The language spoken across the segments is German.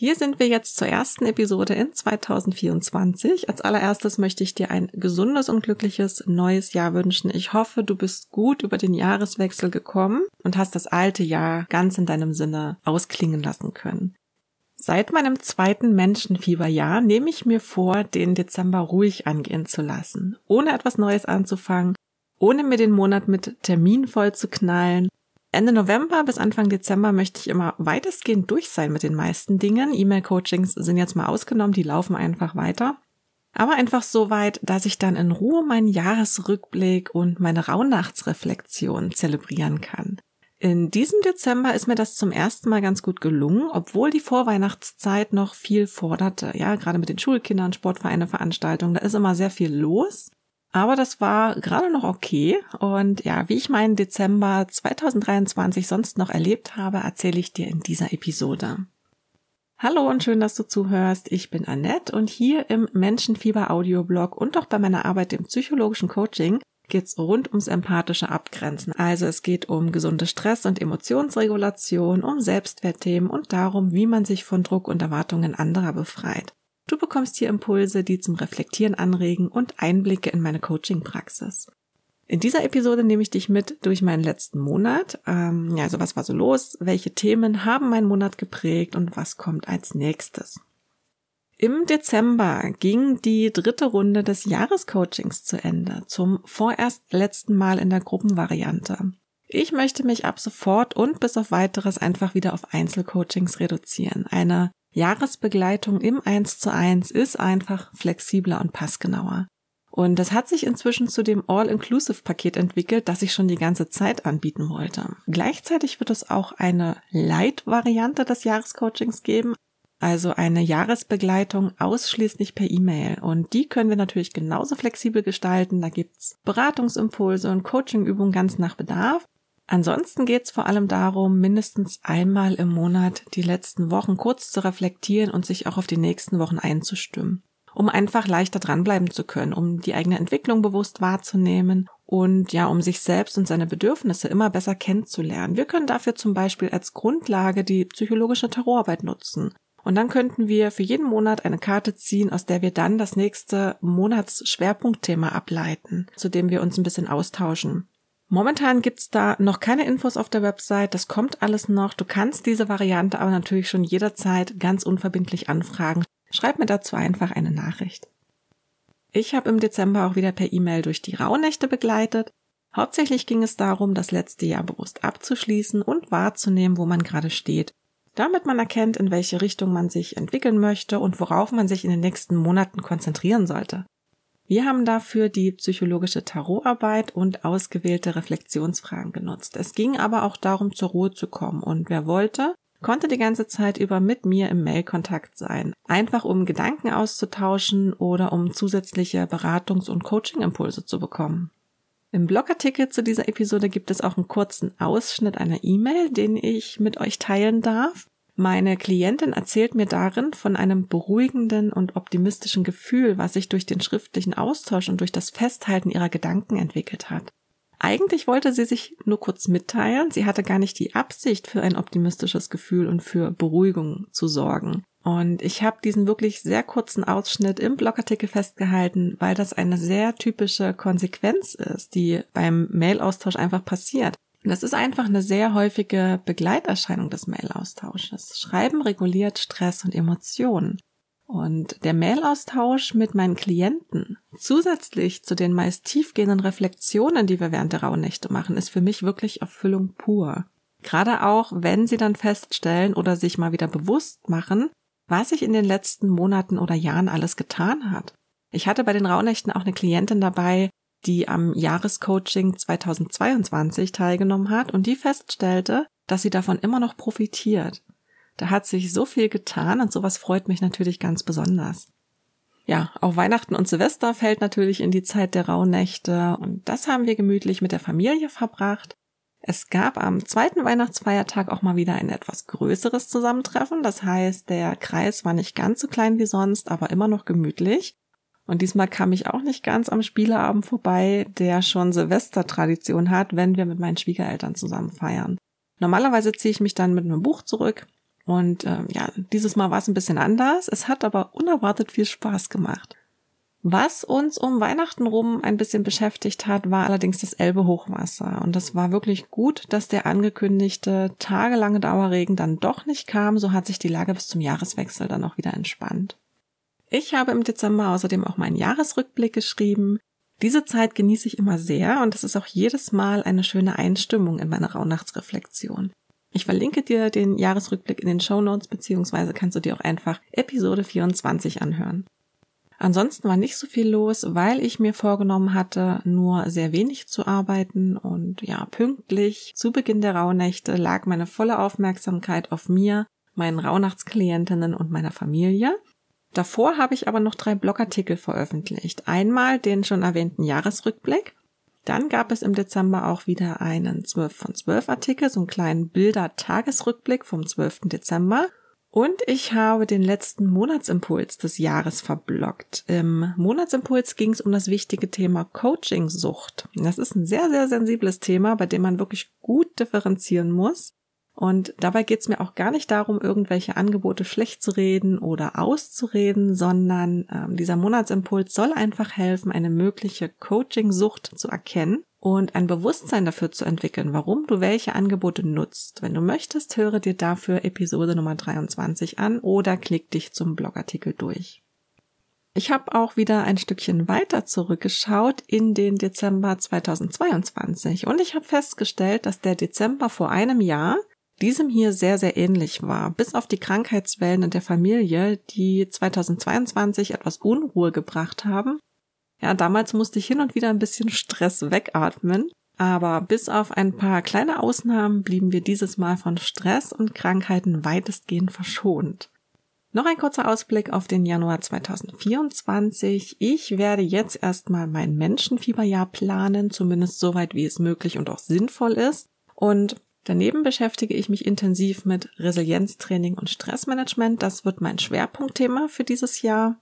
Hier sind wir jetzt zur ersten Episode in 2024. Als allererstes möchte ich dir ein gesundes und glückliches neues Jahr wünschen. Ich hoffe, du bist gut über den Jahreswechsel gekommen und hast das alte Jahr ganz in deinem Sinne ausklingen lassen können. Seit meinem zweiten Menschenfieberjahr nehme ich mir vor, den Dezember ruhig angehen zu lassen, ohne etwas Neues anzufangen, ohne mir den Monat mit Termin voll zu knallen Ende November bis Anfang Dezember möchte ich immer weitestgehend durch sein mit den meisten Dingen. E-Mail-Coachings sind jetzt mal ausgenommen, die laufen einfach weiter. Aber einfach so weit, dass ich dann in Ruhe meinen Jahresrückblick und meine Rauhnachtsreflexion zelebrieren kann. In diesem Dezember ist mir das zum ersten Mal ganz gut gelungen, obwohl die Vorweihnachtszeit noch viel forderte. Ja, gerade mit den Schulkindern, Sportvereine, Veranstaltungen, da ist immer sehr viel los. Aber das war gerade noch okay. Und ja, wie ich meinen Dezember 2023 sonst noch erlebt habe, erzähle ich dir in dieser Episode. Hallo und schön, dass du zuhörst. Ich bin Annette und hier im Menschenfieber Audioblog und auch bei meiner Arbeit im psychologischen Coaching geht's rund ums empathische Abgrenzen. Also es geht um gesunde Stress- und Emotionsregulation, um Selbstwertthemen und darum, wie man sich von Druck und Erwartungen anderer befreit. Du bekommst hier Impulse, die zum Reflektieren anregen und Einblicke in meine Coaching-Praxis. In dieser Episode nehme ich dich mit durch meinen letzten Monat. Ähm, ja, also was war so los? Welche Themen haben meinen Monat geprägt und was kommt als nächstes? Im Dezember ging die dritte Runde des Jahrescoachings zu Ende, zum vorerst letzten Mal in der Gruppenvariante. Ich möchte mich ab sofort und bis auf weiteres einfach wieder auf Einzelcoachings reduzieren. Eine Jahresbegleitung im 1 zu 1 ist einfach flexibler und passgenauer. Und das hat sich inzwischen zu dem All-Inclusive-Paket entwickelt, das ich schon die ganze Zeit anbieten wollte. Gleichzeitig wird es auch eine Light-Variante des Jahrescoachings geben, also eine Jahresbegleitung ausschließlich per E-Mail. Und die können wir natürlich genauso flexibel gestalten. Da gibt's Beratungsimpulse und Coachingübungen ganz nach Bedarf. Ansonsten geht es vor allem darum, mindestens einmal im Monat die letzten Wochen kurz zu reflektieren und sich auch auf die nächsten Wochen einzustimmen, um einfach leichter dranbleiben zu können, um die eigene Entwicklung bewusst wahrzunehmen und ja, um sich selbst und seine Bedürfnisse immer besser kennenzulernen. Wir können dafür zum Beispiel als Grundlage die psychologische Tarotarbeit nutzen. Und dann könnten wir für jeden Monat eine Karte ziehen, aus der wir dann das nächste Monatsschwerpunktthema ableiten, zu dem wir uns ein bisschen austauschen. Momentan gibt's da noch keine Infos auf der Website, das kommt alles noch. Du kannst diese Variante aber natürlich schon jederzeit ganz unverbindlich anfragen. Schreib mir dazu einfach eine Nachricht. Ich habe im Dezember auch wieder per E-Mail durch die Rauhnächte begleitet. Hauptsächlich ging es darum, das letzte Jahr bewusst abzuschließen und wahrzunehmen, wo man gerade steht, damit man erkennt, in welche Richtung man sich entwickeln möchte und worauf man sich in den nächsten Monaten konzentrieren sollte. Wir haben dafür die psychologische Tarotarbeit und ausgewählte Reflexionsfragen genutzt. Es ging aber auch darum, zur Ruhe zu kommen und wer wollte, konnte die ganze Zeit über mit mir im Mailkontakt sein. Einfach um Gedanken auszutauschen oder um zusätzliche Beratungs- und Coaching-Impulse zu bekommen. Im Blogartikel zu dieser Episode gibt es auch einen kurzen Ausschnitt einer E-Mail, den ich mit euch teilen darf. Meine Klientin erzählt mir darin von einem beruhigenden und optimistischen Gefühl, was sich durch den schriftlichen Austausch und durch das Festhalten ihrer Gedanken entwickelt hat. Eigentlich wollte sie sich nur kurz mitteilen, sie hatte gar nicht die Absicht, für ein optimistisches Gefühl und für Beruhigung zu sorgen. Und ich habe diesen wirklich sehr kurzen Ausschnitt im Blogartikel festgehalten, weil das eine sehr typische Konsequenz ist, die beim Mailaustausch einfach passiert. Das ist einfach eine sehr häufige Begleiterscheinung des Mailaustausches. Schreiben reguliert Stress und Emotionen. Und der Mailaustausch mit meinen Klienten, zusätzlich zu den meist tiefgehenden Reflexionen, die wir während der Rauhnächte machen, ist für mich wirklich Erfüllung pur. Gerade auch, wenn sie dann feststellen oder sich mal wieder bewusst machen, was sich in den letzten Monaten oder Jahren alles getan hat. Ich hatte bei den Rauhnächten auch eine Klientin dabei, die am Jahrescoaching 2022 teilgenommen hat und die feststellte, dass sie davon immer noch profitiert. Da hat sich so viel getan und sowas freut mich natürlich ganz besonders. Ja, auch Weihnachten und Silvester fällt natürlich in die Zeit der Rauhnächte und das haben wir gemütlich mit der Familie verbracht. Es gab am zweiten Weihnachtsfeiertag auch mal wieder ein etwas größeres Zusammentreffen. Das heißt, der Kreis war nicht ganz so klein wie sonst, aber immer noch gemütlich. Und diesmal kam ich auch nicht ganz am Spieleabend vorbei, der schon Silvestertradition hat, wenn wir mit meinen Schwiegereltern zusammen feiern. Normalerweise ziehe ich mich dann mit einem Buch zurück, Und ähm, ja, dieses Mal war es ein bisschen anders. Es hat aber unerwartet viel Spaß gemacht. Was uns um Weihnachten rum ein bisschen beschäftigt hat, war allerdings das Elbe-Hochwasser. Und das war wirklich gut, dass der angekündigte tagelange Dauerregen dann doch nicht kam. So hat sich die Lage bis zum Jahreswechsel dann auch wieder entspannt. Ich habe im Dezember außerdem auch meinen Jahresrückblick geschrieben. Diese Zeit genieße ich immer sehr und es ist auch jedes Mal eine schöne Einstimmung in meine Rauhnachtsreflexion. Ich verlinke dir den Jahresrückblick in den Show Notes beziehungsweise kannst du dir auch einfach Episode 24 anhören. Ansonsten war nicht so viel los, weil ich mir vorgenommen hatte, nur sehr wenig zu arbeiten und ja, pünktlich zu Beginn der Rauhnächte lag meine volle Aufmerksamkeit auf mir, meinen Rauhnachtsklientinnen und meiner Familie. Davor habe ich aber noch drei Blogartikel veröffentlicht. Einmal den schon erwähnten Jahresrückblick. Dann gab es im Dezember auch wieder einen 12 von 12 Artikel, so einen kleinen Bilder-Tagesrückblick vom 12. Dezember. Und ich habe den letzten Monatsimpuls des Jahres verblockt. Im Monatsimpuls ging es um das wichtige Thema Coaching-Sucht. Das ist ein sehr, sehr sensibles Thema, bei dem man wirklich gut differenzieren muss. Und dabei geht es mir auch gar nicht darum, irgendwelche Angebote schlecht zu reden oder auszureden, sondern ähm, dieser Monatsimpuls soll einfach helfen, eine mögliche Coaching-Sucht zu erkennen und ein Bewusstsein dafür zu entwickeln, warum du welche Angebote nutzt. Wenn du möchtest, höre dir dafür Episode Nummer 23 an oder klick dich zum Blogartikel durch. Ich habe auch wieder ein Stückchen weiter zurückgeschaut in den Dezember 2022 und ich habe festgestellt, dass der Dezember vor einem Jahr diesem hier sehr, sehr ähnlich war, bis auf die Krankheitswellen in der Familie, die 2022 etwas Unruhe gebracht haben. Ja, damals musste ich hin und wieder ein bisschen Stress wegatmen, aber bis auf ein paar kleine Ausnahmen blieben wir dieses Mal von Stress und Krankheiten weitestgehend verschont. Noch ein kurzer Ausblick auf den Januar 2024. Ich werde jetzt erstmal mein Menschenfieberjahr planen, zumindest soweit wie es möglich und auch sinnvoll ist. Und Daneben beschäftige ich mich intensiv mit Resilienztraining und Stressmanagement. Das wird mein Schwerpunktthema für dieses Jahr.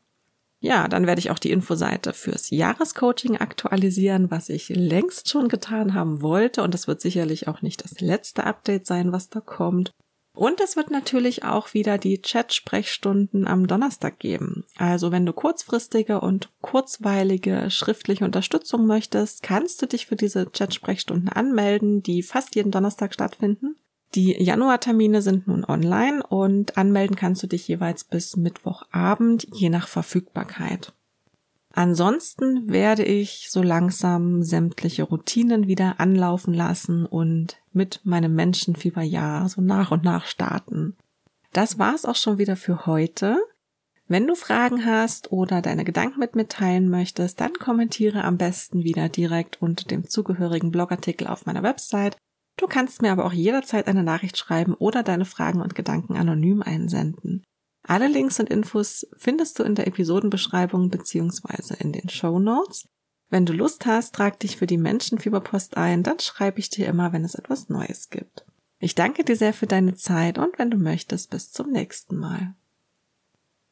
Ja, dann werde ich auch die Infoseite fürs Jahrescoaching aktualisieren, was ich längst schon getan haben wollte. Und das wird sicherlich auch nicht das letzte Update sein, was da kommt. Und es wird natürlich auch wieder die Chat-Sprechstunden am Donnerstag geben. Also wenn du kurzfristige und kurzweilige schriftliche Unterstützung möchtest, kannst du dich für diese Chat-Sprechstunden anmelden, die fast jeden Donnerstag stattfinden. Die Januartermine sind nun online und anmelden kannst du dich jeweils bis Mittwochabend, je nach Verfügbarkeit. Ansonsten werde ich so langsam sämtliche Routinen wieder anlaufen lassen und mit meinem Menschenfieberjahr so nach und nach starten. Das war's auch schon wieder für heute. Wenn du Fragen hast oder deine Gedanken mit mir teilen möchtest, dann kommentiere am besten wieder direkt unter dem zugehörigen Blogartikel auf meiner Website. Du kannst mir aber auch jederzeit eine Nachricht schreiben oder deine Fragen und Gedanken anonym einsenden. Alle Links und Infos findest du in der Episodenbeschreibung beziehungsweise in den Show Notes. Wenn du Lust hast, trag dich für die Menschenfieberpost ein, dann schreibe ich dir immer, wenn es etwas Neues gibt. Ich danke dir sehr für deine Zeit und wenn du möchtest, bis zum nächsten Mal.